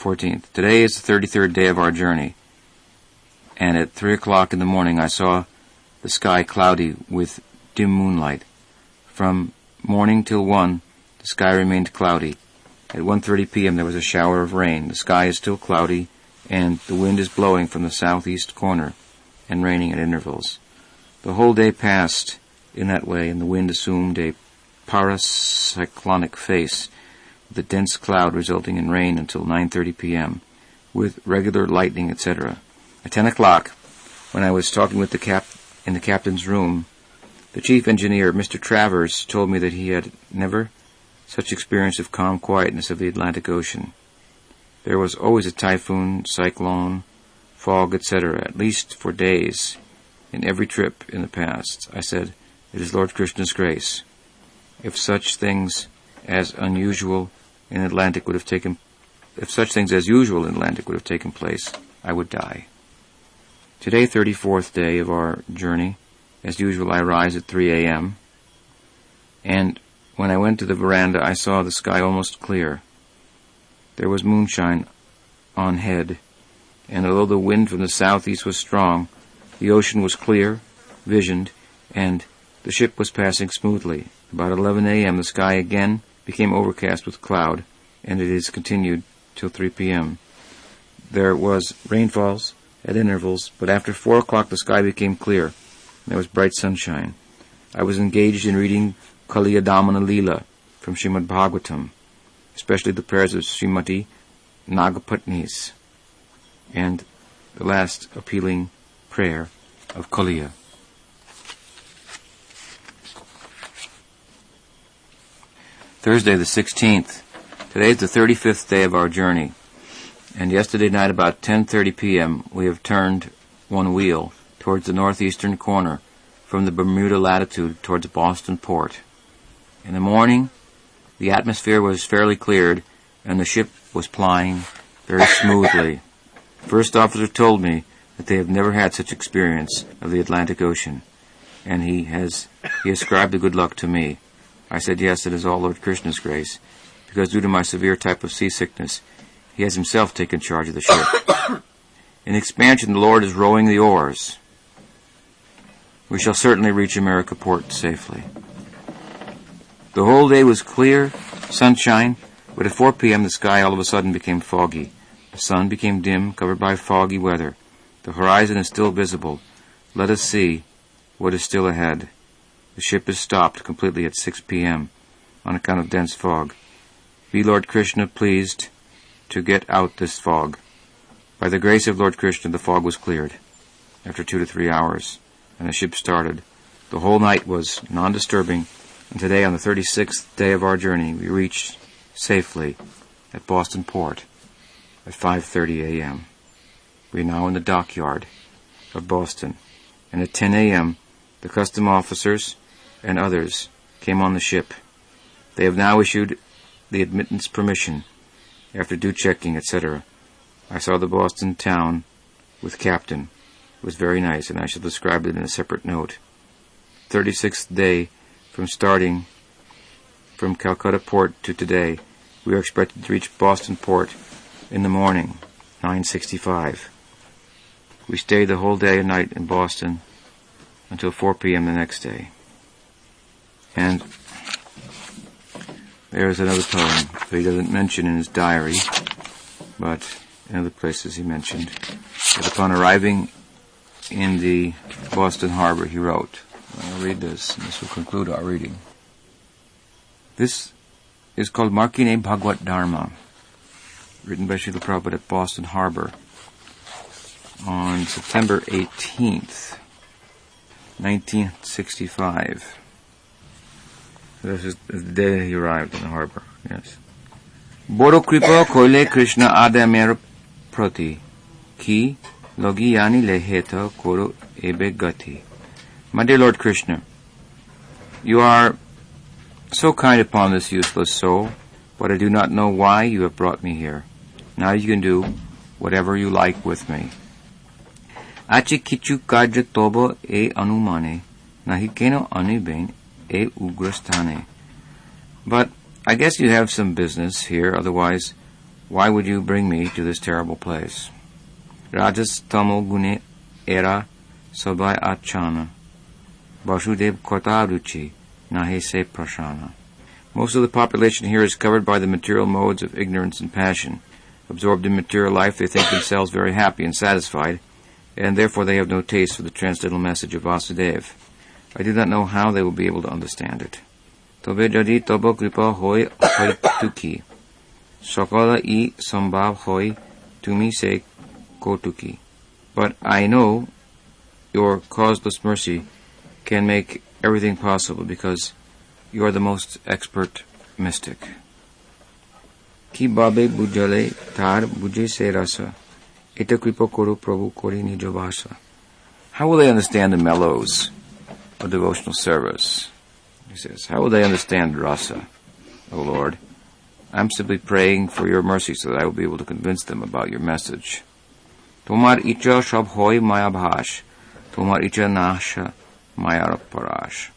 14th. Today is the 33rd day of our journey, and at 3 o'clock in the morning I saw the sky cloudy with dim moonlight. From morning till 1, the sky remained cloudy. At 1.30 p.m. there was a shower of rain. The sky is still cloudy, and the wind is blowing from the southeast corner and raining at intervals. The whole day passed in that way, and the wind assumed a paracyclonic face, a dense cloud resulting in rain until 9.30 p.m., with regular lightning, etc. At 10 o'clock, when I was talking with the cap in the captain's room, the chief engineer, Mr. Travers, told me that he had never such experience of calm quietness of the Atlantic Ocean. There was always a typhoon, cyclone, fog, etc., at least for days, in every trip in the past. I said, It is Lord Krishna's grace. If such things as unusual in Atlantic would have taken if such things as usual in Atlantic would have taken place, I would die. Today, 34th day of our journey. As usual, I rise at 3 a.m. And when I went to the veranda, I saw the sky almost clear. There was moonshine on head, and although the wind from the southeast was strong, the ocean was clear, visioned, and the ship was passing smoothly. About 11 a.m., the sky again became overcast with cloud, and it is continued till 3 p.m. There was rainfalls at intervals, but after 4 o'clock the sky became clear, and there was bright sunshine. I was engaged in reading Kaliyadamana Leela from Srimad Bhagavatam, especially the prayers of Srimati Nagapatnis, and the last appealing prayer of Kaliya. Thursday the 16th. Today is the 35th day of our journey. And yesterday night about 10:30 p.m. we have turned one wheel towards the northeastern corner from the Bermuda latitude towards Boston port. In the morning, the atmosphere was fairly cleared and the ship was plying very smoothly. First officer told me that they have never had such experience of the Atlantic Ocean, and he has he ascribed the good luck to me. I said yes, it is all Lord Krishna's grace, because due to my severe type of seasickness, he has himself taken charge of the ship. In expansion, the Lord is rowing the oars. We shall certainly reach America port safely. The whole day was clear, sunshine, but at 4 p.m. the sky all of a sudden became foggy. The sun became dim, covered by foggy weather. The horizon is still visible. Let us see what is still ahead. The ship is stopped completely at 6 p.m. on account of dense fog. Be Lord Krishna pleased to get out this fog. By the grace of Lord Krishna, the fog was cleared after two to three hours, and the ship started. The whole night was non-disturbing, and today, on the 36th day of our journey, we reached safely at Boston Port at 5.30 a.m. We are now in the dockyard of Boston, and at 10 a.m., the custom officers and others came on the ship. They have now issued the admittance permission after due checking, etc. I saw the Boston town with captain. It was very nice, and I shall describe it in a separate note. 36th day from starting from Calcutta port to today. We are expected to reach Boston port in the morning, 9.65. We stayed the whole day and night in Boston until 4 p.m. the next day. And there's another poem that he doesn't mention in his diary, but in other places he mentioned that upon arriving in the Boston harbor he wrote. I'll read this, and this will conclude our reading. This is called Markine Bhagwat Dharma, written by Srila Prabhupada at Boston Harbor on September 18th, 1965. This is the day he arrived in the harbor, yes. Boro kripa koile Krishna adamer proti, ki logi yani leheta koro ebe gati. My dear Lord Krishna, you are so kind upon this useless soul, but I do not know why you have brought me here. Now you can do whatever you like with me. Achi kichu kaja tobo e anumane, nahi keno aniben e ugrastane. But I guess you have some business here, otherwise Why would you bring me to this terrible place? Rajas tamo era sabai achana. Vasudev kota ruchi nahe se prashana. Most of the population here is covered by the material modes of ignorance and passion. Absorbed in material life, they think themselves very happy and satisfied, and therefore they have no taste for the transcendental message of Vasudev. I do not know how they will be able to understand it. তবে যদি তব কৃপা হয় হইতুকি সকল ই সম্ভব হয় তুমি সে কৌতুকি But I know your causeless mercy can make everything possible because you are the most expert mystic. কি বাবে বুঝলে তার বুঝে সে How will they understand the mellows of devotional service? He says, how will they understand rasa, O Lord? I'm simply praying for your mercy so that I will be able to convince them about your message. Tomar icha shabhoi mayabhash, tomar icha nasha mayaraparash.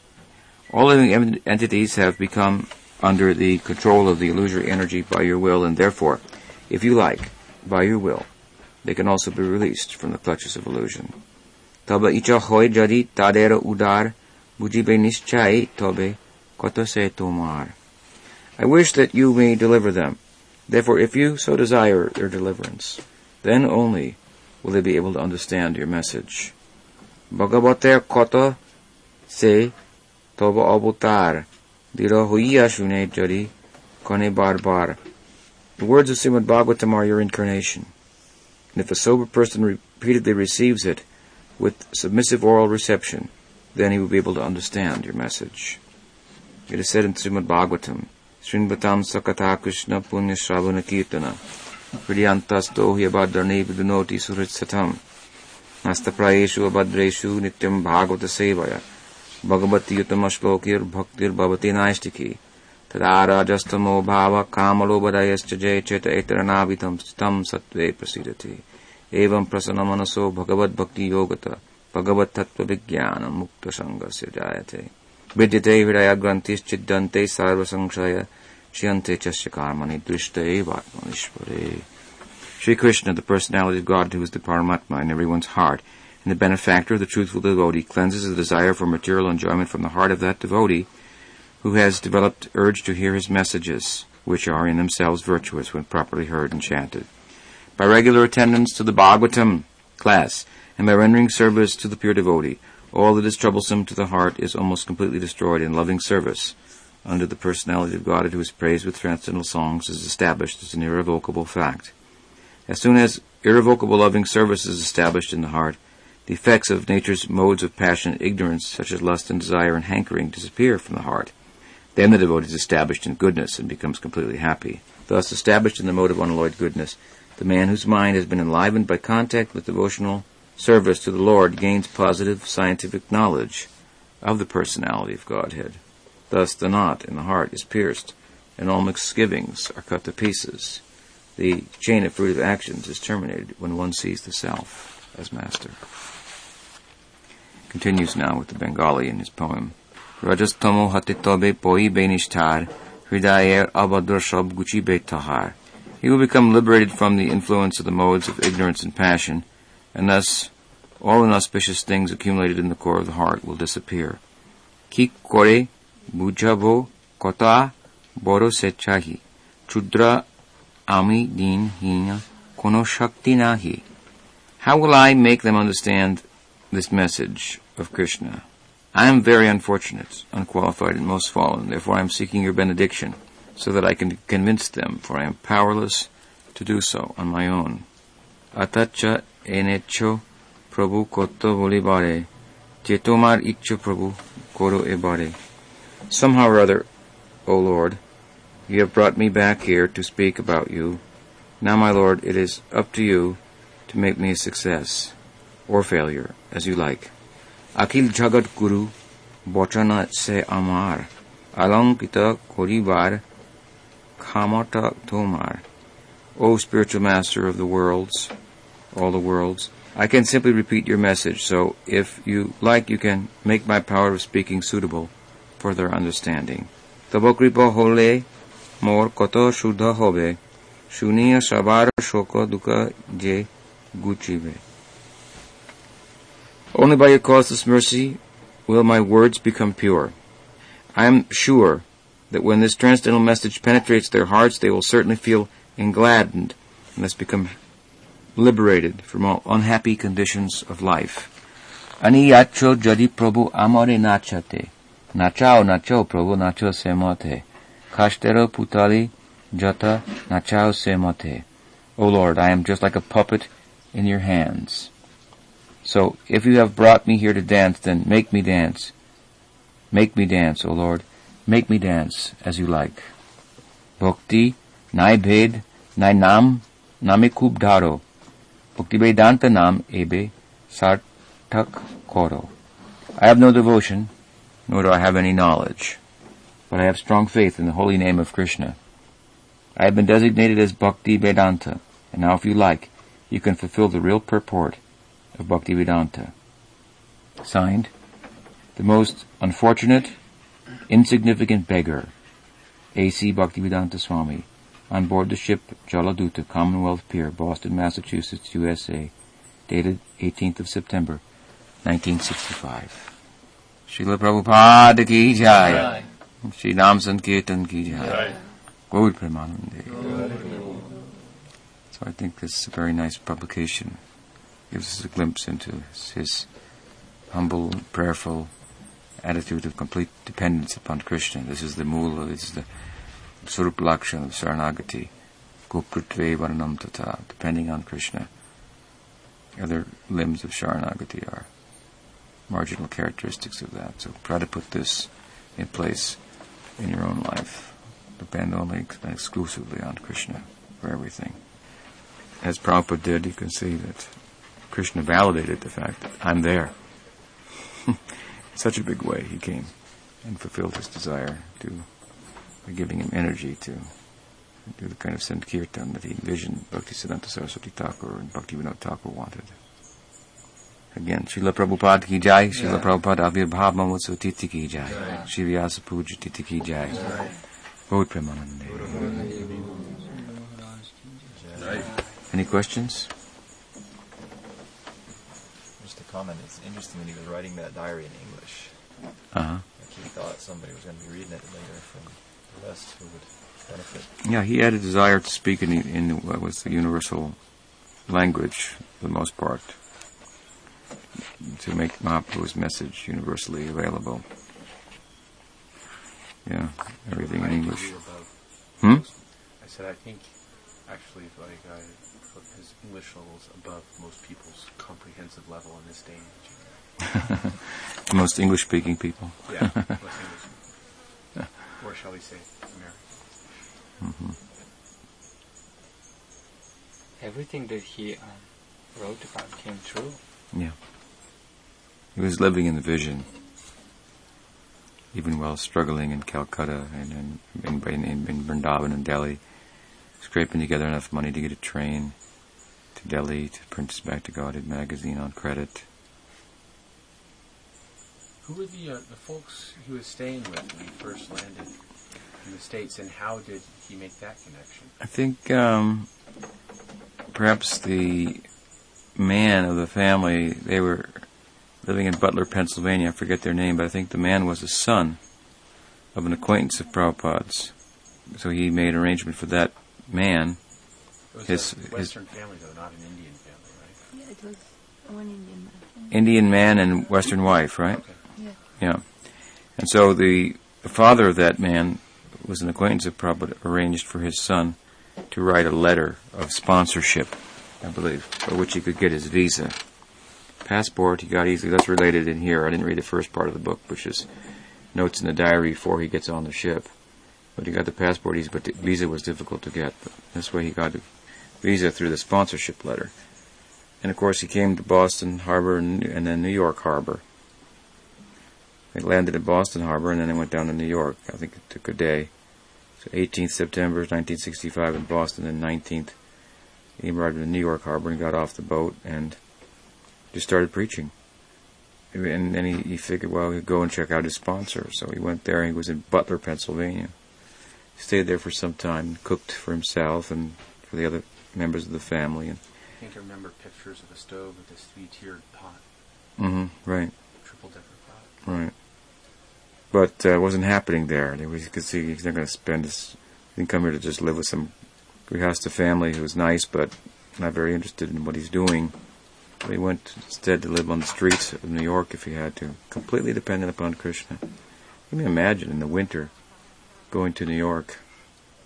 All living entities have become under the control of the illusory energy by your will, and therefore, if you like, by your will, they can also be released from the clutches of illusion. Icha hoy jadi udar bujibe nischai tobe kotose tomar. I wish that you may deliver them. Therefore, if you so desire their deliverance, then only will they be able to understand your message. Bhagavate se abutar shune jadi kone. The words of Srimad Bhagavatam are your incarnation. And if a sober person repeatedly receives it with submissive oral reception, then he will be able to understand your message. It is said in Srimad Bhagavatam, Srinvatam Sakata Krishna Punya Shravana Kirtana, Hridyantasto Hyabhadrani Vidunoti Surit Satam, Nastaprayeshu Abhadreshu Nityam Bhagavata Sevaya, Bhagavati Utama Shlokir Bhaktir Bhavati Naistiki, Tadarajastamo Bhava Kamalobadayascha Jay Cheta Etaranavitam Stam Satve Prasidati, Evam Prasanamanaso Bhagavad Bhakti Yogata, Bhagavad Tattva Vijnana Mukta Sangasya Jayate. विद्यते हृदयाग्रन्थिश्चिद्यन्ते सर्वसंशय Shiyante chasya karmani drishta evatmanishvare. Sri Krishna, the personality of God who is the Paramatma in everyone's heart, and the benefactor, the truthful devotee, cleanses the desire for material enjoyment from the heart of that devotee who has developed urge to hear his messages, which are in themselves virtuous when properly heard and chanted. By regular attendance to the Bhagavatam class, and by rendering service to the pure devotee, all that is troublesome to the heart is almost completely destroyed in loving service under the personality of God who is praised with transcendental songs is established as an irrevocable fact. As soon as irrevocable loving service is established in the heart, the effects of nature's modes of passion and ignorance, such as lust and desire and hankering, disappear from the heart. Then the devotee is established in goodness and becomes completely happy. Thus, established in the mode of unalloyed goodness, the man whose mind has been enlivened by contact with devotional service to the Lord gains positive scientific knowledge of the personality of Godhead. Thus the knot in the heart is pierced, and all misgivings are cut to pieces. The chain of fruitive actions is terminated when one sees the self as master. Continues now with the Bengali in his poem. Rajastamo hate tobe poi benishtar, hridayer abadr shab guchi betahar. He will become liberated from the influence of the modes of ignorance and passion, and thus all inauspicious things accumulated in the core of the heart will disappear. Kore bujabo kota boro sechahi chudra ami din hina kono shakti nahi. How will I make them understand this message of Krishna? I am very unfortunate, unqualified, and most fallen. Therefore, I am seeking your benediction, so that I can convince them, for I am powerless to do so on my own. Atacha enecho prabhu koto bolibare, je tomar icho prabhu koro ebare. Somehow or other, O Lord, you have brought me back here to speak about you. Now, my Lord, it is up to you to make me a success or failure, as you like. Akil Jagat Guru Bachana se Amar Alankita Koribar Kamata Tomar. O spiritual master of the worlds, all the worlds, I can simply repeat your message, so if you like, you can make my power of speaking suitable for their understanding. তব কৃপা হলে মোর শুদ্ধ হবে Shunia Sabar Shoko Duka Je Guchive. Only by your causeless mercy will my words become pure. I am sure that when this transcendental message penetrates their hearts, they will certainly feel engladdened and thus become liberated from all unhappy conditions of life. Ani yacho jadi prabhu amore nachate. Nachao nacho prabhu nacho semote. Kashtero putali jata nachao semote. O Lord, I am just like a puppet in your hands. So, if you have brought me here to dance, then make me dance. Make me dance, O Lord. Make me dance as you like. Bhakti, nai bhed, nai dharo. Bhakti Vedanta nam ebe sartak koro. I have no devotion, nor do I have any knowledge, but I have strong faith in the holy name of Krishna. I have been designated as Bhakti Vedanta, and now if you like, you can fulfill the real purport of Bhakti Vedanta. Signed, the most unfortunate, insignificant beggar, A.C. Bhaktivedanta Swami, on board the ship Jaladuta, Commonwealth Pier, Boston, Massachusetts, USA, dated 18th of September, 1965. Srila Prabhupada ki jai. Shri Nam Sankirtan ki jai. Gaur Premanande. So I think this is a very nice publication. Gives us a glimpse into his, humble, prayerful attitude of complete dependence upon Krishna. This is the mula, this is the Surup of Saranagati. Gopritve Varanam Tata, depending on Krishna. Other limbs of Sharanagati are marginal characteristics of that. So try to put this in place in your own life. Depend only exclusively on Krishna for everything. As Prabhupada did, you can see that Krishna validated the fact that I'm there. in such a big way he came and fulfilled his desire to by giving him energy to do the kind of sankirtan that he envisioned Bhakti Siddhanta Saraswati Thakur and Bhakti Vinod Thakur wanted. Again, Srila Prabhupada ki jai, Srila Prabhupada Avirbhav Mahotsav Titi ki jai, Shri Vyasa Puja Titi ki jai. Gaur Premanande. Any questions? Comment. It's interesting that he was writing that diary in English. Uh-huh. Like he thought somebody was going to be reading it later from the West who would benefit. Yeah, he had a desire to speak in, in what was the universal language for the most part, to make Mahaprabhu's message universally available. Yeah, everything in English. Hmm? I said I think actually like I put his English levels above most people's comprehensive level in this day and age. Most English-speaking people. Yeah, most English. Or shall we say American. Everything that he um, wrote about came true. Yeah. He was living in the vision, even while struggling in Calcutta and in, in, in, in Vrindavan and Delhi, scraping together enough money to get a train to Delhi to print his Back to Godhead magazine on credit. Who were the uh, the folks he was staying with when he first landed in the states, and how did he make that connection? I think um, perhaps the man of the family, they were living in Butler, Pennsylvania. I forget their name, but I think the man was a son of an acquaintance of Prabhupada's. So he made an arrangement for that man. It was His- a his- Western family, though, not an Indian family, right? Yeah, it was one Indian man. Indian man and Western wife, right? Okay. Yeah. Yeah. And so the, the father of that man was an acquaintance of Prabhupada, arranged for his son to write a letter of sponsorship, I believe, by which he could get his visa. Passport he got easily. That's related in here. I didn't read the first part of the book, which is notes in the diary before he gets on the ship. But he got the passport easy, but the visa was difficult to get. But this way he got the visa through the sponsorship letter. And of course he came to Boston Harbor and, and then New York Harbor. They landed at Boston Harbor and then they went down to New York. I think it took a day. So 18th September 1965 in Boston, and 19th he arrived in New York Harbor and got off the boat and just started preaching. And then he, he figured, well, he'd go and check out his sponsor. So he went there. He was in Butler, Pennsylvania. Stayed there for some time, cooked for himself and for the other members of the family. And I think I remember pictures of a stove with this three-tiered pot, Mm-hmm. right, triple decker pot. right. But uh, it wasn't happening there. Was, you could see he's not going to spend his. He didn't come here to just live with some Grihasta family who was nice, but not very interested in what he's doing. So he went instead to live on the streets of New York if he had to, completely dependent upon Krishna. You can imagine in the winter going to New York.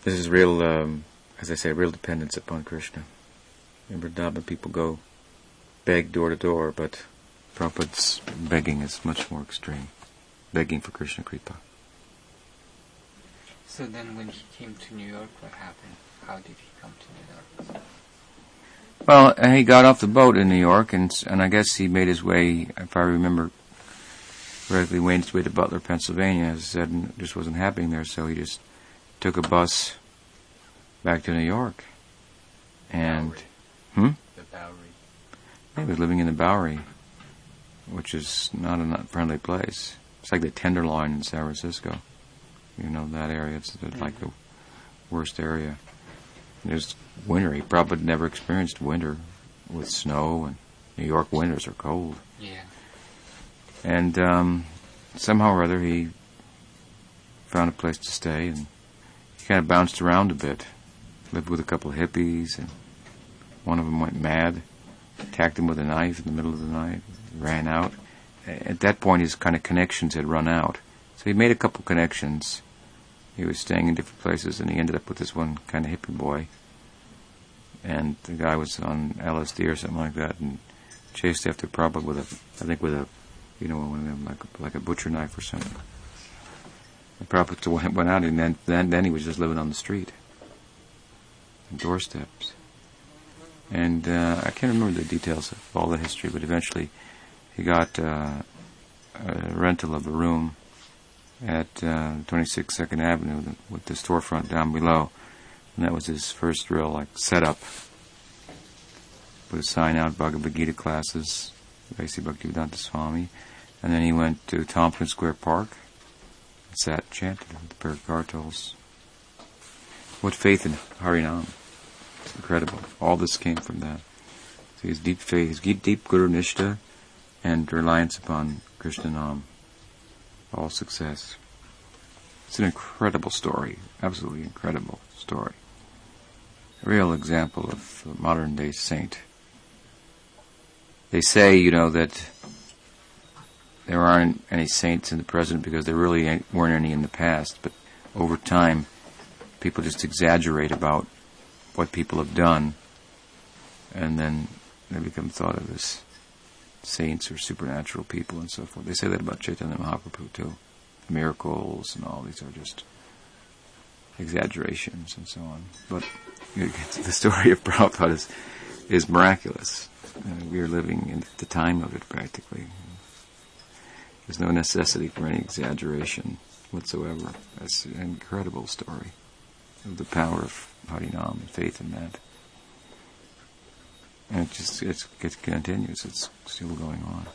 This is real, um, as I say, real dependence upon Krishna. In Vrindavan, people go beg door to door, but Prabhupada's begging is much more extreme. Begging for Krishna Kripa. So then when he came to New York, what happened? How did he come to New York? Well, he got off the boat in New York, and and I guess he made his way, if I remember made his way to Butler, Pennsylvania. As I said, and it just wasn't happening there, so he just took a bus back to New York. And Bowery. hmm, The Bowery. he was living in the Bowery, which is not a not friendly place. It's like the Tenderloin in San Francisco. You know that area. It's the- like the worst area. It was winter. He probably never experienced winter with snow, and New York winters are cold. Yeah. And um, somehow or other, he found a place to stay, and he kind of bounced around a bit. Lived with a couple of hippies, and one of them went mad, attacked him with a knife in the middle of the night, ran out. At that point, his kind of connections had run out, so he made a couple connections. He was staying in different places, and he ended up with this one kind of hippie boy. And the guy was on LSD or something like that, and chased after Prabhupada with a, I think with a you know, one of them like like a butcher knife or something. The Prabhupada went, went out, and then, then then he was just living on the street, on doorsteps. And uh, I can't remember the details of all the history, but eventually he got uh, a rental of a room at uh, 26 Second Avenue with the storefront down below, and that was his first real like setup. Put a sign out, Bhagavad Gita classes, Vaisi Bhaktivedanta Swami, and then he went to Tompkins Square Park and sat chanted with the pair of kartals. What faith in Harinam. It's incredible. All this came from that. So his deep faith, his deep, deep Guru Nishta and reliance upon Krishna Nam. All success. It's an incredible story. Absolutely incredible story. A real example of a modern day saint they say, you know, that there aren't any saints in the present because there really weren't any in the past. But over time, people just exaggerate about what people have done, and then they become thought of as saints or supernatural people and so forth. They say that about Chaitanya Mahaprabhu too. Miracles and all these are just exaggerations and so on. But the story of Prabhupada is, is miraculous. Uh, we are living in the time of it practically. There's no necessity for any exaggeration whatsoever. It's an incredible story of the power of Harinam and faith in that. And it just it's, it continues. It's still going on.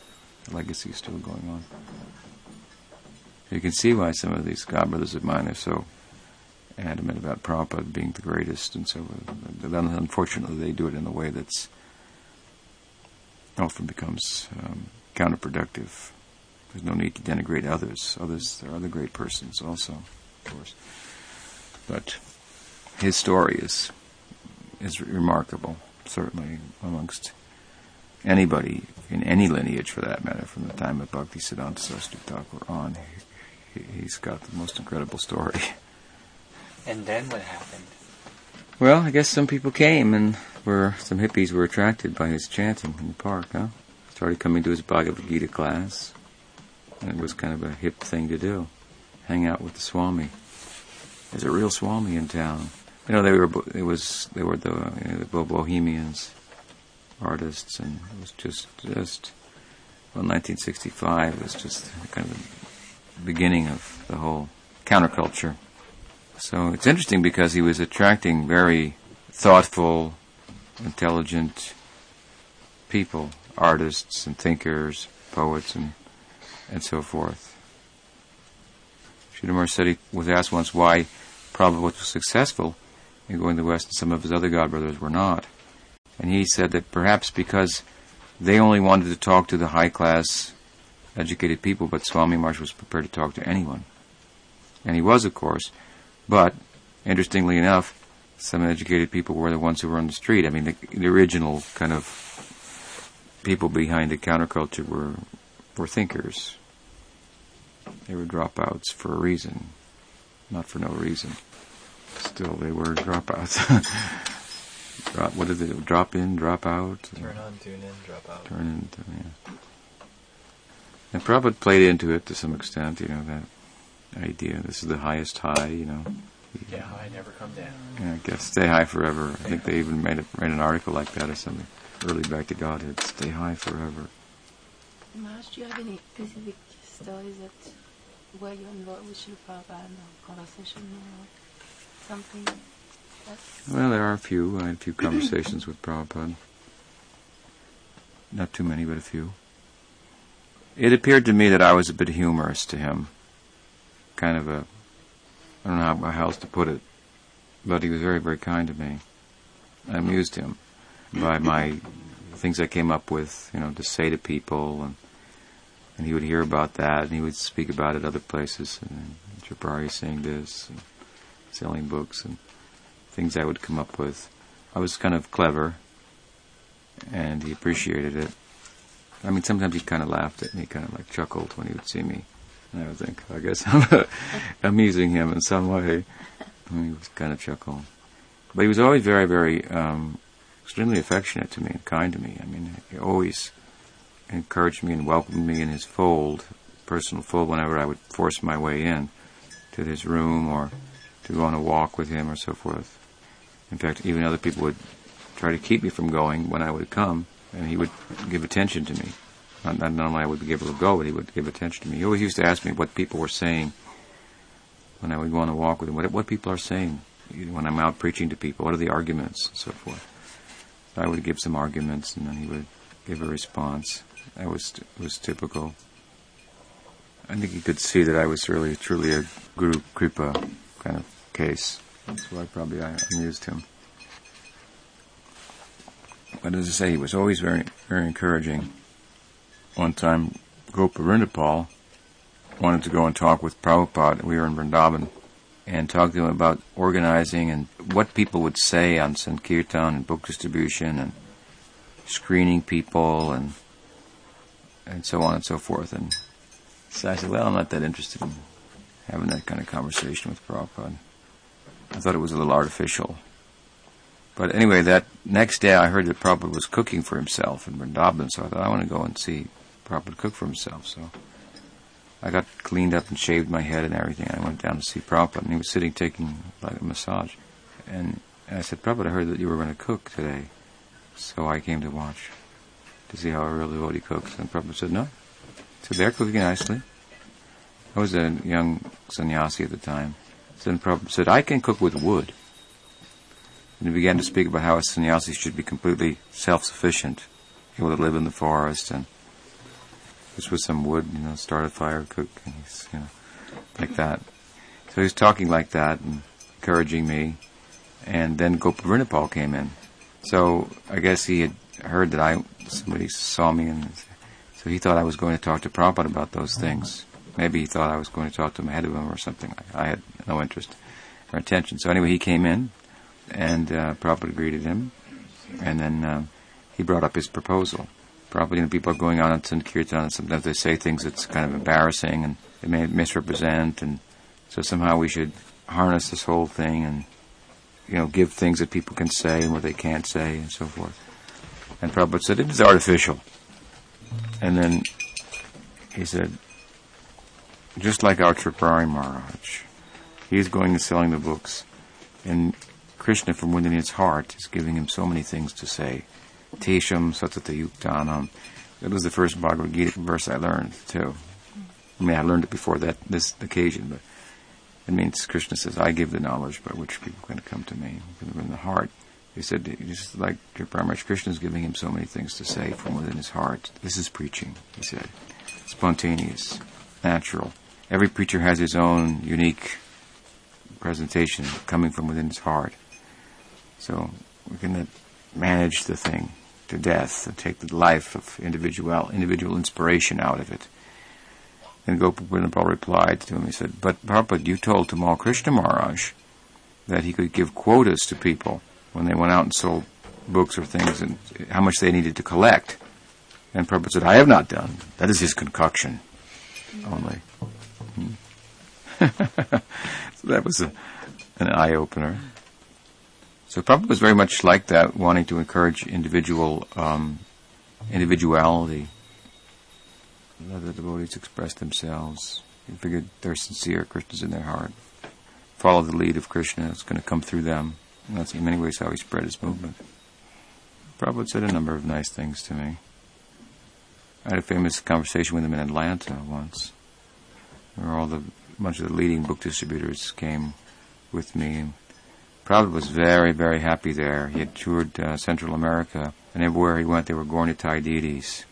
The legacy is still going on. You can see why some of these God brothers of mine are so adamant about Prabhupada being the greatest, and so unfortunately they do it in a way that's often becomes um, counterproductive. There's no need to denigrate others. Others, there are other great persons also, of course. But his story is is remarkable, certainly amongst anybody in any lineage, for that matter, from the time of Bhakti Siddhanta Saraswati Thakur on. He, he's got the most incredible story. And then what happened? Well, I guess some people came and were some hippies were attracted by his chanting in the park, huh? Started coming to his Bhagavad Gita class. It was kind of a hip thing to do. Hang out with the Swami. There's a real Swami in town. You know, they were it was they were the, you know, the bohemians, artists, and it was just just well, 1965 was just kind of the beginning of the whole counterculture. So it's interesting because he was attracting very thoughtful, intelligent people, artists and thinkers, poets and and so forth. Said he was asked once why Prabhupada was successful. and going to the West, and some of his other godbrothers were not. And he said that perhaps because they only wanted to talk to the high class, educated people, but Swami Maharaj was prepared to talk to anyone. And he was, of course. But, interestingly enough, some educated people were the ones who were on the street. I mean, the, the original kind of people behind the counterculture were, were thinkers. They were dropouts for a reason, not for no reason. Still, they were dropouts. drop, what is it? Drop in, drop out. Turn on, tune in, drop out. Turn in. Yeah. And Prabhupada played into it to some extent. You know that idea. This is the highest high. You know. Get high, never come down. Yeah, I guess stay high forever. I think they even made a, made an article like that or something. Early back to Godhead. Stay high forever. Maharaj, do you have any specific stories that where you're involved with Srila Prabhupada or conversation or something? Well, there are a few. I had a few conversations with Prabhupada. Not too many, but a few. It appeared to me that I was a bit humorous to him. Kind of a, I don't know how, how else to put it, but he was very, very kind to me. I amused him by my things I came up with, you know, to say to people, and and he would hear about that, and he would speak about it other places, and Jabari saying this, and selling books, and things I would come up with. I was kind of clever, and he appreciated it. I mean, sometimes he kind of laughed at me, kind of like chuckled when he would see me. And I would think, I guess I'm amusing him in some way. And he was kind of chuckle. But he was always very, very, um, extremely affectionate to me and kind to me. I mean, he always encouraged me and welcomed me in his fold, personal fold, whenever I would force my way in to his room or to go on a walk with him or so forth. In fact, even other people would try to keep me from going when I would come, and he would give attention to me. Not, not only I would be able to go, but he would give attention to me. He always used to ask me what people were saying when I would go on a walk with him. What, what people are saying when I'm out preaching to people. What are the arguments and so forth. I would give some arguments, and then he would give a response. That was was typical. I think he could see that I was really truly a Guru Kripa kind of case. That's why probably I amused him. But as I say, he was always very, very encouraging. One time, Gopavrindapal wanted to go and talk with Prabhupada. We were in Vrindavan and talk to him about organizing and what people would say on Sankirtan and book distribution and screening people and and so on and so forth. And so I said, well, I'm not that interested in having that kind of conversation with Prabhupada. I thought it was a little artificial. But anyway, that next day I heard that Prabhupada was cooking for himself in Vrindavan, so I thought I want to go and see Prabhupada cook for himself. So I got cleaned up and shaved my head and everything. I went down to see Prabhupada, and he was sitting taking like a massage. And I said, Prabhupada, I heard that you were going to cook today, so I came to watch to see how a real devotee cooks. And Prabhupada said, no. So they're cooking nicely. I was a young sannyasi at the time. So then Prabhupada said, I can cook with wood. And he began to speak about how a sannyasi should be completely self-sufficient, able to live in the forest and just with some wood, you know, start a fire, cook, and he's, you know, like that. So he's talking like that and encouraging me. And then Gopavrindapal came in. So I guess he had heard that I, somebody saw me and so he thought I was going to talk to Prabhupada about those things. Maybe he thought I was going to talk to him ahead of him or something. I had no interest or intention. So anyway, he came in and uh, Prabhupada greeted him. And then uh, he brought up his proposal. Probably you know, people are going on at Sankirtan and sometimes they say things that's kind of embarrassing and they may misrepresent and so somehow we should harness this whole thing and you know give things that people can say and what they can't say and so forth. And Prabhupada said it is artificial. And then he said, just like our Tripurari Maharaj, he's going and selling the books and Krishna from within his heart is giving him so many things to say. Tesham Satata Yuktanam. It was the first Bhagavad Gita verse I learned too. I mean, I learned it before that this occasion, but it means Krishna says, "I give the knowledge by which people can come to me in the heart." He said, just like Pramash Krishna is giving him so many things to say from within his heart. This is preaching, he said. Spontaneous, natural. Every preacher has his own unique presentation coming from within his heart. So we're going to manage the thing to death and take the life of individual individual inspiration out of it. And Gopal replied to him, he said, But Prabhupada, you told Tamal Krishna Maharaj that he could give quotas to people when they went out and sold books or things and how much they needed to collect. And Prabhupada said, I have not done. That is his concoction only. Hmm. so that was a, an eye opener. So Prabhupada was very much like that, wanting to encourage individual um, individuality. Let the devotees express themselves. He figured they're sincere, Krishna's in their heart. Follow the lead of Krishna, it's going to come through them. That's in many ways how he spread his movement. Prabhupada said a number of nice things to me. I had a famous conversation with him in Atlanta once, where all the bunch of the leading book distributors came with me. Prabhupada was very, very happy there. He had toured uh, Central America, and everywhere he went, there were Gaura-Nitai deities,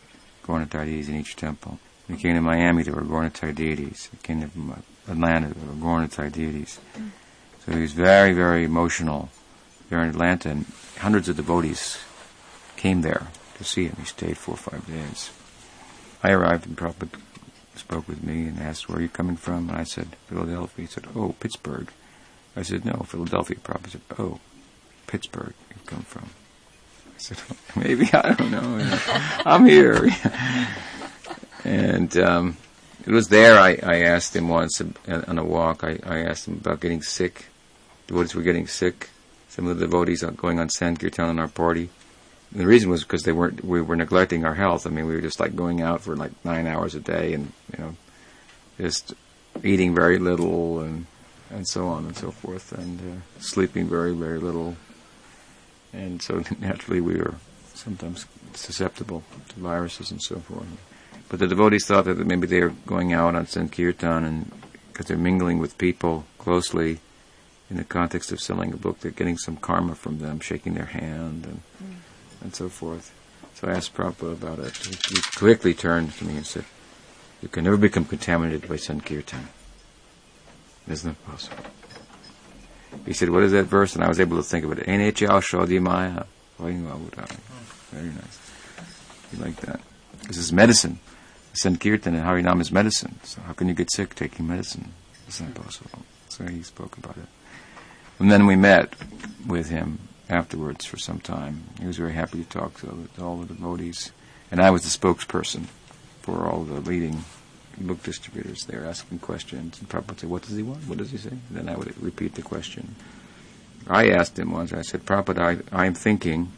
Gaura-Nitai deities in each temple. When he came to Miami, there were Gaura-Nitai deities. He came to Atlanta, there were Gaura-Nitai deities. So he was very, very emotional there in Atlanta, and hundreds of devotees came there to see him. He stayed four or five days. I arrived, and Prabhupada spoke with me and asked, where are you coming from? And I said, Philadelphia. He said, oh, Pittsburgh. I said, no, Philadelphia. He said, oh, Pittsburgh you come from. I said, maybe, I don't know. I'm here. and um, it was there I, I asked him once on a walk, I, I asked him about getting sick. The Devotees were getting sick. Some of the devotees going on Sankirtan in our party. And the reason was because they weren't, we were neglecting our health. I mean, we were just like going out for like nine hours a day and, you know, just eating very little and and so on and so forth, and uh, sleeping very, very little. And so naturally we were sometimes susceptible to viruses and so forth. But the devotees thought that maybe they were going out on Sankirtan and because they're mingling with people closely in the context of selling a book, they're getting some karma from them, shaking their hand and mm. and so forth. So I asked Prabhupada about it. He, he quickly turned to me and said, "You can never become contaminated by Sankirtan." Isn't it possible? He said, what is that verse? And I was able to think of it. Very nice. You like that. This is medicine. Sankirtan and Harinam is medicine. So how can you get sick taking medicine? It's not possible. So he spoke about it. And then we met with him afterwards for some time. He was very happy to talk to, all the devotees. And I was the spokesperson for all the leading book distributors there asking questions, and Prabhupada say, "What does he want? What does he say?" And then I would repeat the question. I asked him once. I said, "Prabhupada, I, I'm thinking."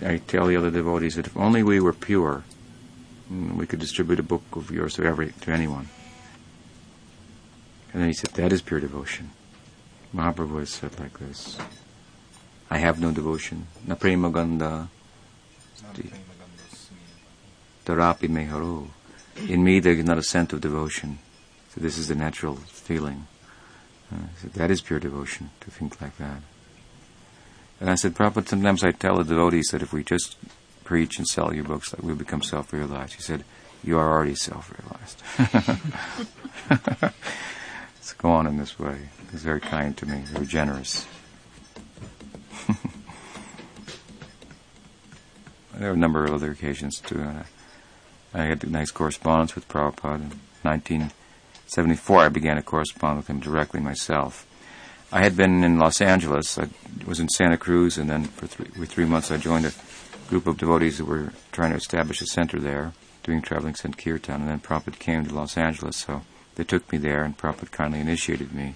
I tell the other devotees that if only we were pure, we could distribute a book of yours to every to anyone. And then he said, "That is pure devotion." Mahaprabhu has said like this: "I have no devotion, na prema ganda, tarapi meharo." in me there is not a scent of devotion. So this is the natural feeling. Uh, so that is pure devotion to think like that. And I said, Prabhupada, sometimes I tell the devotees that if we just preach and sell your books, that we'll become self-realized. He said, you are already self-realized. Let's go on in this way. He's very kind to me, very generous. there were a number of other occasions too. I had a nice correspondence with Prabhupada. In 1974, I began to correspond with him directly myself. I had been in Los Angeles. I was in Santa Cruz, and then for three, for three months I joined a group of devotees who were trying to establish a center there, doing traveling Sankirtan. And then Prabhupada came to Los Angeles, so they took me there, and Prabhupada kindly initiated me.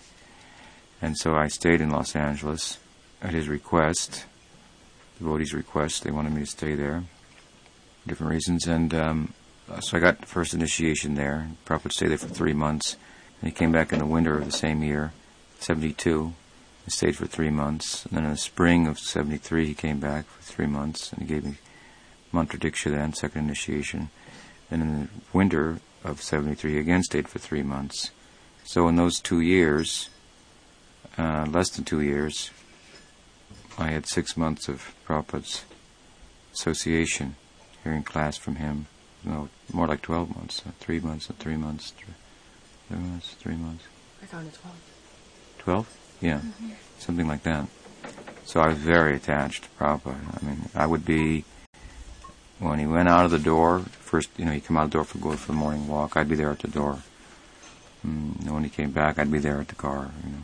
And so I stayed in Los Angeles at his request, devotees' request. They wanted me to stay there, different reasons. And um, so I got the first initiation there. Prabhupada stayed there for three months. And he came back in the winter of the same year, 72. He stayed for three months. And then in the spring of 73, he came back for three months. And he gave me mantra diksha then, second initiation. And in the winter of 73, he again stayed for three months. So in those two years, uh, less than two years, I had six months of Prabhupada's association, hearing class from him no, more like 12 months, uh, three months, and three months, three, three months, three months. I counted 12. 12? Yeah, mm-hmm. something like that. So I was very attached to Prabhupada. I mean, I would be, when he went out of the door, first, you know, he'd come out of the door for go for the morning walk, I'd be there at the door. Mm, and when he came back, I'd be there at the car, you know.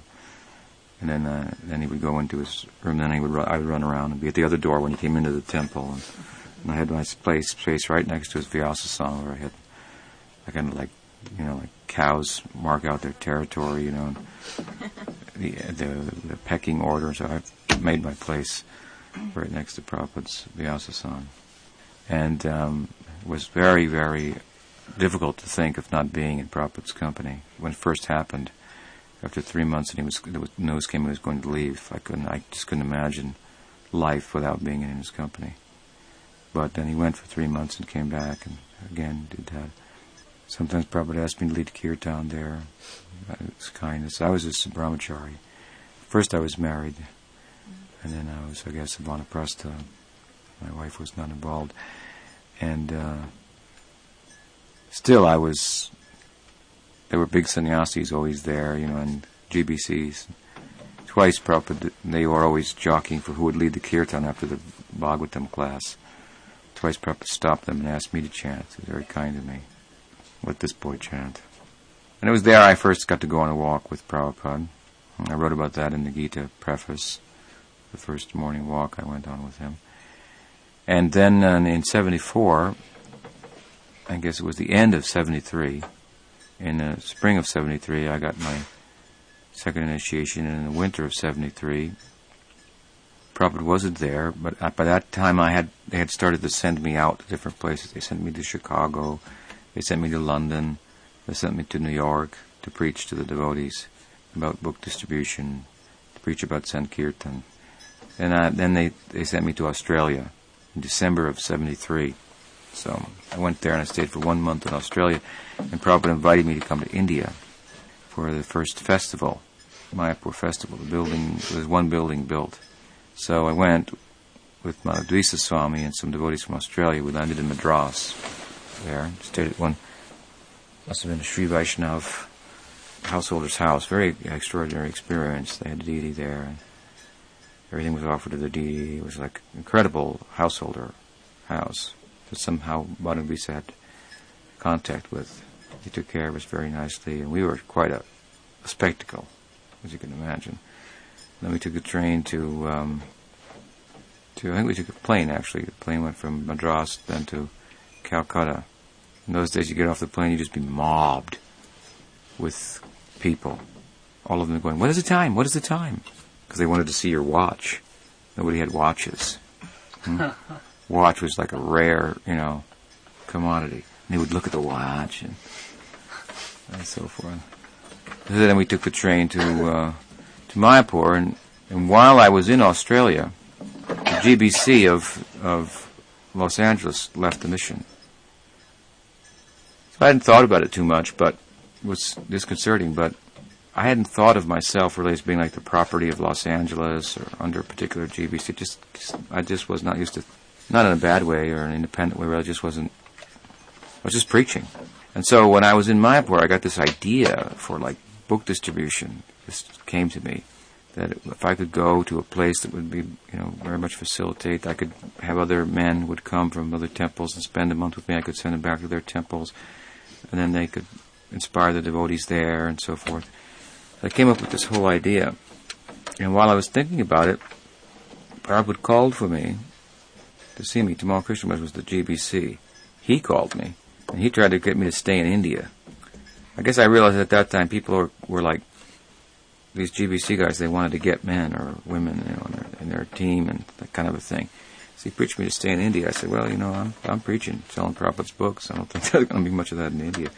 And then, uh, then he would go into his room. Then he would, run, I would run around and be at the other door when he came into the temple. And, and I had my place, space right next to his Vyasasana where I had, I kind of like, you know, like cows mark out their territory, you know, the, the the pecking order. So I made my place right next to Prabhupada's Vyasasana, and um, it was very, very difficult to think of not being in Prabhupada's company when it first happened. After three months, and he was the news came he was going to leave. I couldn't. I just couldn't imagine life without being in his company. But then he went for three months and came back, and again did that. Sometimes Prabhupada asked me to lead kirtan there. It's kindness. I was a brahmachari. First I was married, and then I was, I guess, a vanaprastha. My wife was not involved. And uh, still I was, there were big sannyasis always there, you know, and GBCs. Twice Prabhupada, they were always jockeying for who would lead the kirtan after the Bhagavatam class. Twice Prabhupada stopped them and asked me to chant. He was very kind to me. Let this boy chant. And it was there I first got to go on a walk with Prabhupada. I wrote about that in the Gita preface, the first morning walk I went on with him. And then uh, in 74, I guess it was the end of 73, in the spring of 73, I got my second initiation And in the winter of 73. Prabhupada wasn't there, but by that time I had they had started to send me out to different places. They sent me to Chicago, they sent me to London, they sent me to New York to preach to the devotees about book distribution, to preach about Sankirtan. And I, then they, they sent me to Australia in December of 73. So I went there and I stayed for one month in Australia. And Prabhupada invited me to come to India for the first festival, Mayapur Festival. The building, there was one building built. So I went with Madhudvisa Swami and some devotees from Australia. We landed in Madras there, stayed at one, must have been a Sri Vaishnav householder's house. Very extraordinary experience. They had a deity there, everything was offered to the deity. It was like incredible householder house that somehow Madhudvisa had contact with. He took care of us very nicely, and we were quite a, a spectacle, as you can imagine. Then we took a train to, um, to I think we took a plane actually. The plane went from Madras then to Calcutta. In those days, you get off the plane, you just be mobbed with people. All of them going, "What is the time? What is the time?" Because they wanted to see your watch. Nobody had watches. Hmm? watch was like a rare, you know, commodity. And they would look at the watch and, and so forth. And then we took the train to uh, to Mayapur, and, and while I was in Australia, the GBC of of Los Angeles left the mission. So I hadn't thought about it too much, but it was disconcerting. But I hadn't thought of myself really as being like the property of Los Angeles or under a particular GBC. Just, I just was not used to, not in a bad way or an independent way. Where I just wasn't. I was just preaching, and so when I was in Mayapur, I got this idea for like book distribution. This came to me that if I could go to a place that would be, you know, very much facilitate, I could have other men would come from other temples and spend a month with me. I could send them back to their temples, and then they could inspire the devotees there and so forth. I came up with this whole idea, and while I was thinking about it, Prabhupada called for me to see me. Tamal Krishna was the GBC. He called me, and he tried to get me to stay in India. I guess I realized at that time people were, were like these GBC guys, they wanted to get men or women you know, in, their, in their team and that kind of a thing. So he preached me to stay in India. I said, well, you know, I'm, I'm preaching, selling Prabhupada's books. I don't think there's going to be much of that in India.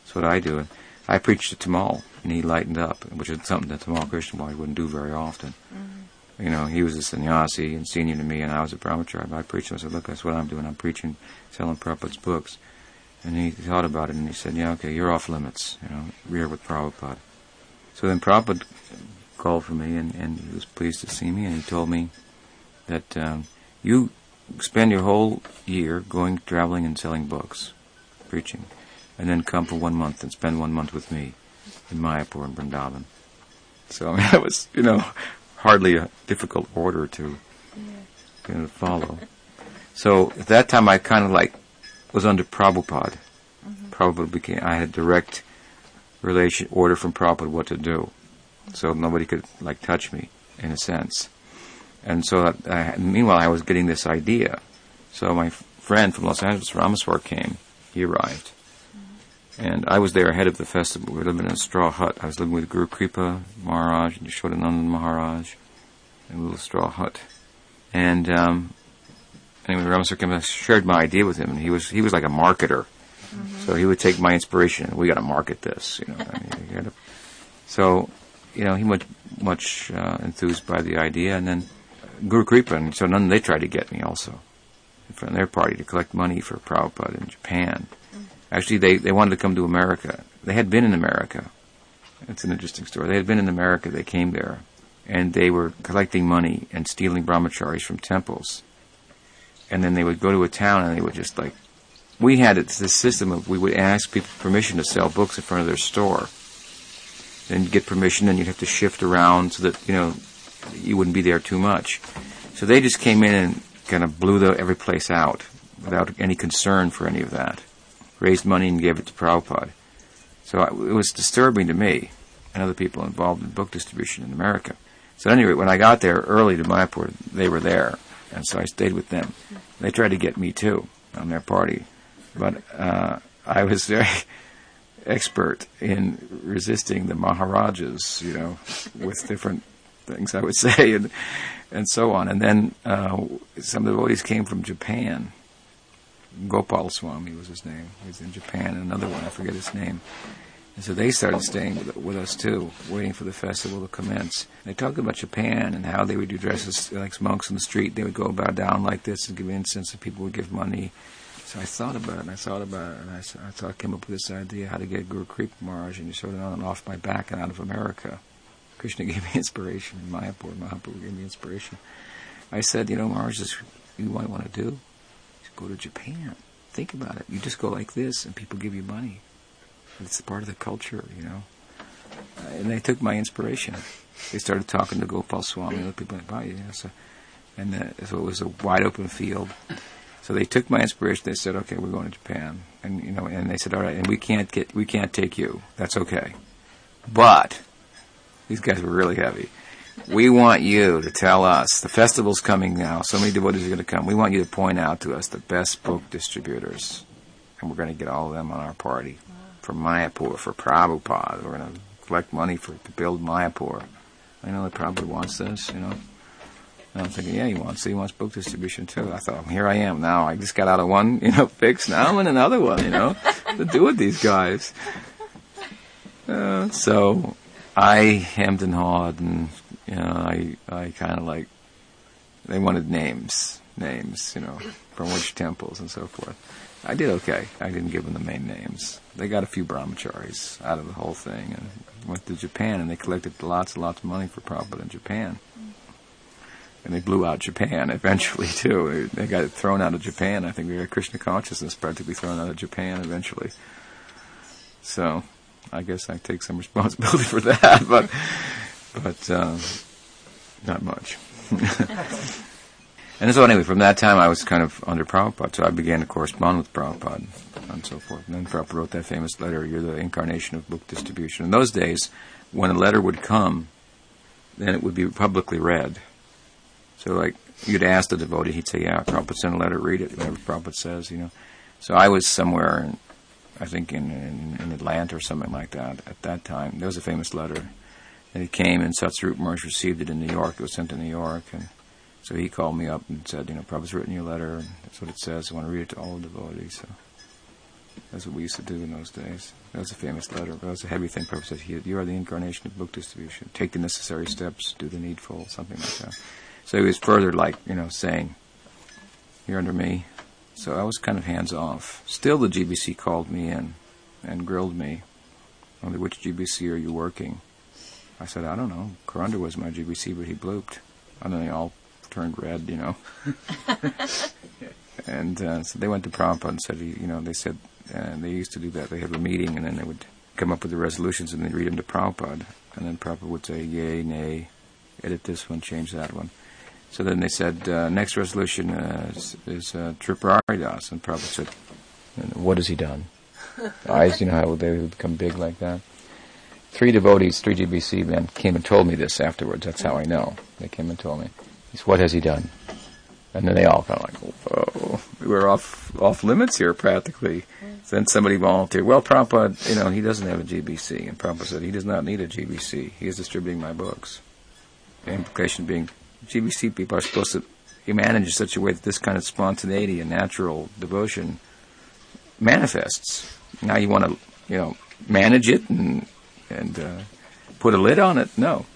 That's what I do. I preached to Tamal, and he lightened up, which is something that Tamal Krishnamurti wouldn't do very often. Mm-hmm. You know, he was a sannyasi and senior to me, and I was a brahmachari. I preached. I said, look, that's what I'm doing. I'm preaching, selling Prabhupada's books. And he thought about it, and he said, yeah, okay, you're off limits. You know, we're with Prabhupada. So then Prabhupada called for me, and, and he was pleased to see me, and he told me that um, you spend your whole year going traveling and selling books, preaching, and then come for one month and spend one month with me in Mayapur and Vrindavan. So I mean, that was, you know, hardly a difficult order to you know, to follow. So at that time, I kind of like was under Prabhupada. Mm-hmm. Prabhupada became I had direct relation order from Prabhupada what to do, so nobody could like touch me in a sense. And so I, meanwhile, I was getting this idea. So my friend from Los Angeles, Rameshvara, came. He arrived. And I was there ahead of the festival. We were living in a straw hut. I was living with Guru Kripa Maharaj and Yashodananda Maharaj in a little straw hut. And um, anyway. I shared my idea with him, and he was he was like a marketer. So he would take my inspiration. We got to market this, you know. I mean, you gotta, so, you know, he much much uh, enthused by the idea, and then Guru Kripa and so none they tried to get me also from their party to collect money for Prabhupada in Japan. Actually, they they wanted to come to America. They had been in America. It's an interesting story. They had been in America. They came there, and they were collecting money and stealing brahmacharis from temples. And then they would go to a town and they would just like we had this system of we would ask people permission to sell books in front of their store. Then you get permission, and you'd have to shift around so that you know you wouldn't be there too much. So they just came in and kind of blew the, every place out without any concern for any of that. Raised money and gave it to Prabhupada. So it was disturbing to me and other people involved in book distribution in America. So anyway, when I got there early to Mayapur, they were there, and so I stayed with them. They tried to get me too on their party, but uh, I was very expert in resisting the Maharajas, you know, with different things I would say and and so on. And then uh, some of the devotees came from Japan. Gopal Swami was his name. He was in Japan. And another one, I forget his name. And so they started staying with, with us too, waiting for the festival to commence. They talked about Japan and how they would do dresses like monks in the street. They would go bow down like this and give incense, and people would give money. So I thought about it, and I thought about it, and I, I thought I came up with this idea how to get Guru Kripa Maharaj and Yashodananda off my back and out of America. Krishna gave me inspiration in Mayapur. Mahaprabhu gave me inspiration. I said, you know, Maharaj, this you might want to do go to Japan. Think about it. You just go like this, and people give you money. It's part of the culture, you know. Uh, and they took my inspiration. They started talking to Gopal Swami other people like, wow, yeah. So, and so it was a wide open field. So they took my inspiration. They said, "Okay, we're going to Japan," and you know, and they said, "All right, and we can't get, we can't take you. That's okay." But these guys were really heavy. We want you to tell us the festival's coming now. So many devotees are going to come. We want you to point out to us the best book distributors, and we're going to get all of them on our party for Mayapur for Prabhupada. We're going to collect money for to build Mayapur. I know that Prabhupada wants this, you know. And I'm thinking, yeah, he wants he wants book distribution too. I thought, here I am now. I just got out of one, you know, fix. Now I'm in another one, you know, to do with these guys. Uh, so I hemmed and hawed, and you know, I I kind of like they wanted names, names, you know, from which temples and so forth. I did okay. I didn't give them the main names. They got a few brahmacharis out of the whole thing, and went to Japan, and they collected lots and lots of money for Prabhupada in Japan and they blew out Japan eventually too. They got thrown out of Japan. I think we got Krishna consciousness practically thrown out of Japan eventually. So, I guess I take some responsibility for that, but but um, not much. and so anyway, from that time I was kind of under Prabhupada, so I began to correspond with Prabhupada and so forth. And then Prabhupada wrote that famous letter, "You're the incarnation of book distribution." In those days, when a letter would come, then it would be publicly read. So, like, you'd ask the devotee, he'd say, "Yeah, Prabhupada sent a letter. Read it. Whatever Prabhupada says, you know." So I was somewhere, I think in, in in Atlanta or something like that at that time. There was a famous letter, and it came, and Satsvarup Maharaj received it in New York. It was sent to New York, and so he called me up and said, "You know, Prabhupada's written you a letter, and that's what it says. I want to read it to all the devotees." So that's what we used to do in those days. That was a famous letter. That was a heavy thing. Prabhupada said, "You you are the incarnation of book distribution. Take the necessary steps. Do the needful." Something like that. So he was further like, you know, saying, You're under me. So I was kind of hands off. Still, the GBC called me in and grilled me. Only which GBC are you working? I said, I don't know. Karandhar was my GBC, but he blooped. And then they all turned red, you know. and uh, so they went to Prabhupada and said, you know, they said, and they used to do that. They have a meeting and then they would come up with the resolutions and they'd read them to Prabhupada. And then Prabhupada would say, yay, nay, edit this one, change that one. So then they said, uh, next resolution uh, is, is uh, Tripurari Das. And Prabhupada said, what has he done? Eyes, you know how they become big like that? Three devotees, three GBC men came and told me this afterwards. That's how I know. They came and told me. He said, what has he done? And then they all kind of like, whoa, we're off off limits here practically. Then somebody volunteered. Well, Prabhupada, you know, he doesn't have a GBC, and Prabhupada said he does not need a GBC. He is distributing my books. The implication being, GBC people are supposed to manage in such a way that this kind of spontaneity and natural devotion manifests. Now you want to, you know, manage it and and uh, put a lid on it? No.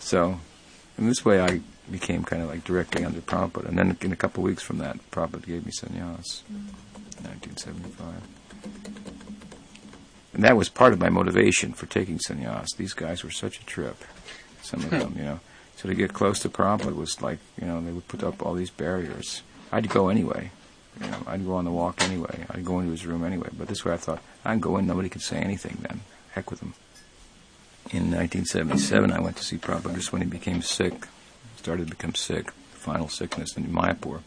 So, in this way, I became kind of like directly under Prabhupada. And then in a couple of weeks from that, Prabhupada gave me sannyas, mm. 1975. And that was part of my motivation for taking sannyas. These guys were such a trip, some of them, you know. So to get close to Prabhupada was like, you know, they would put up all these barriers. I'd go anyway. You know, I'd go on the walk anyway. I'd go into his room anyway. But this way I thought, I can go in, nobody can say anything then. Heck with them. In 1977, I went to see Prabhupada just when he became sick started to become sick, final sickness in Mayapur.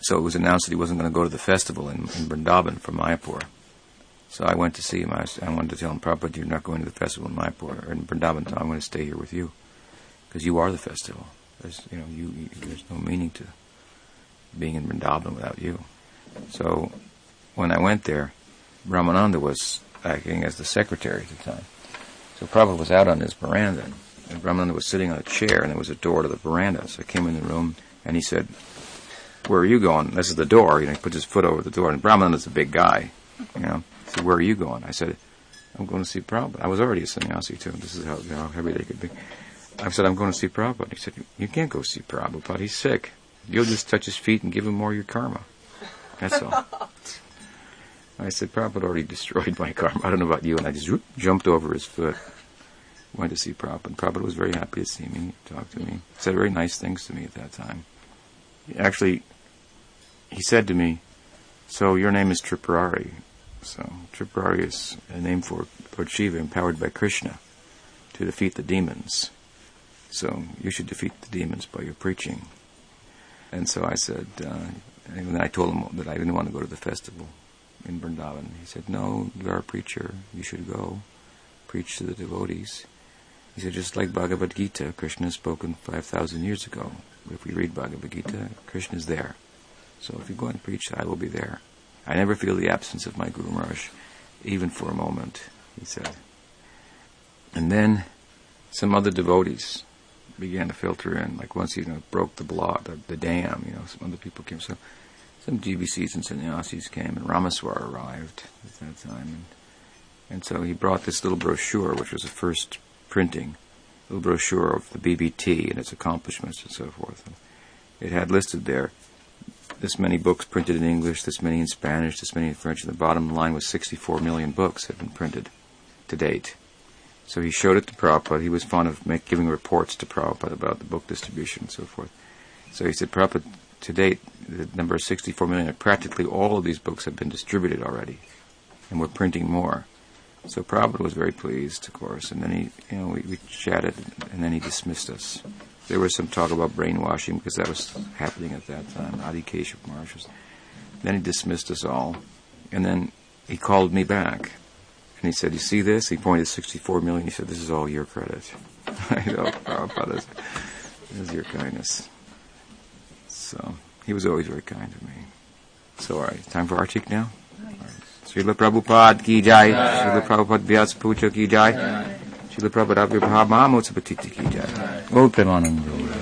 So it was announced that he wasn't going to go to the festival in, in Vrindavan for Mayapur. So I went to see him. I, was, I wanted to tell him, Prabhupada, you're not going to the festival in Mayapur or in Vrindavan. So I'm going to stay here with you because you are the festival. There's, you know, you, you, there's no meaning to being in Vrindavan without you. So when I went there, Ramananda was acting as the secretary at the time. So Prabhupada was out on his veranda and Brahmananda was sitting on a chair, and there was a door to the veranda. So I came in the room, and he said, "Where are you going?" This is the door. You know, he puts his foot over the door, and Brahmananda's a big guy. You know, said, "Where are you going?" I said, "I'm going to see Prabhupada." I was already a sannyasi too. This is how, how heavy they could be. I said, "I'm going to see Prabhupada." He said, "You can't go see Prabhupada. He's sick. You'll just touch his feet and give him more of your karma. That's all." I said, Prabhupada already destroyed my karma. I don't know about you. And I just whoop, jumped over his foot went to see Prabhupada. Prabhupada was very happy to see me, talk to me, said very nice things to me at that time. Actually, he said to me, "So your name is Tripurari." So Tripurari is a name for Lord Shiva, empowered by Krishna to defeat the demons. So you should defeat the demons by your preaching. And so I said, uh, and then I told him that I didn't want to go to the festival in Vrindavan. He said, "No, you are a preacher. You should go preach to the devotees." He said, just like Bhagavad Gita, Krishna has spoken 5,000 years ago. If we read Bhagavad Gita, Krishna is there. So if you go and preach, I will be there. I never feel the absence of my Guru Maharaj, even for a moment, he said. And then some other devotees began to filter in. Like once he you know, broke the block, the, the, dam, you know, some other people came. So some GBCs and sannyasis came, and Rameshvara arrived at that time. And, and so he brought this little brochure, which was the first printing, little brochure of the BBT and its accomplishments and so forth. And it had listed there this many books printed in English, this many in Spanish, this many in French, and the bottom line was 64 million books had been printed to date. So he showed it to Prabhupada. He was fond of make, giving reports to Prabhupada about the book distribution and so forth. So he said, Prabhupada, to date, the number is 64 million, practically all of these books have been distributed already, and we're printing more. So Prabhupada was very pleased, of course, and then he, you know, we, we chatted, and then he dismissed us. There was some talk about brainwashing because that was happening at that time. Adi Keshav Maharaj was. Then he dismissed us all, and then he called me back, and he said, "You see this?" He pointed 64 million. He said, "This is all your credit." I know, Prabhupada, this is your kindness. So he was always very kind to me. So, all right, time for Artik now. Srila Prabhupada ki jai, Srila Prabhupada Vyas Puja ki jai, Srila Prabhupada Avirbhava Mahamotsapatiti ki jai. Om Premanand.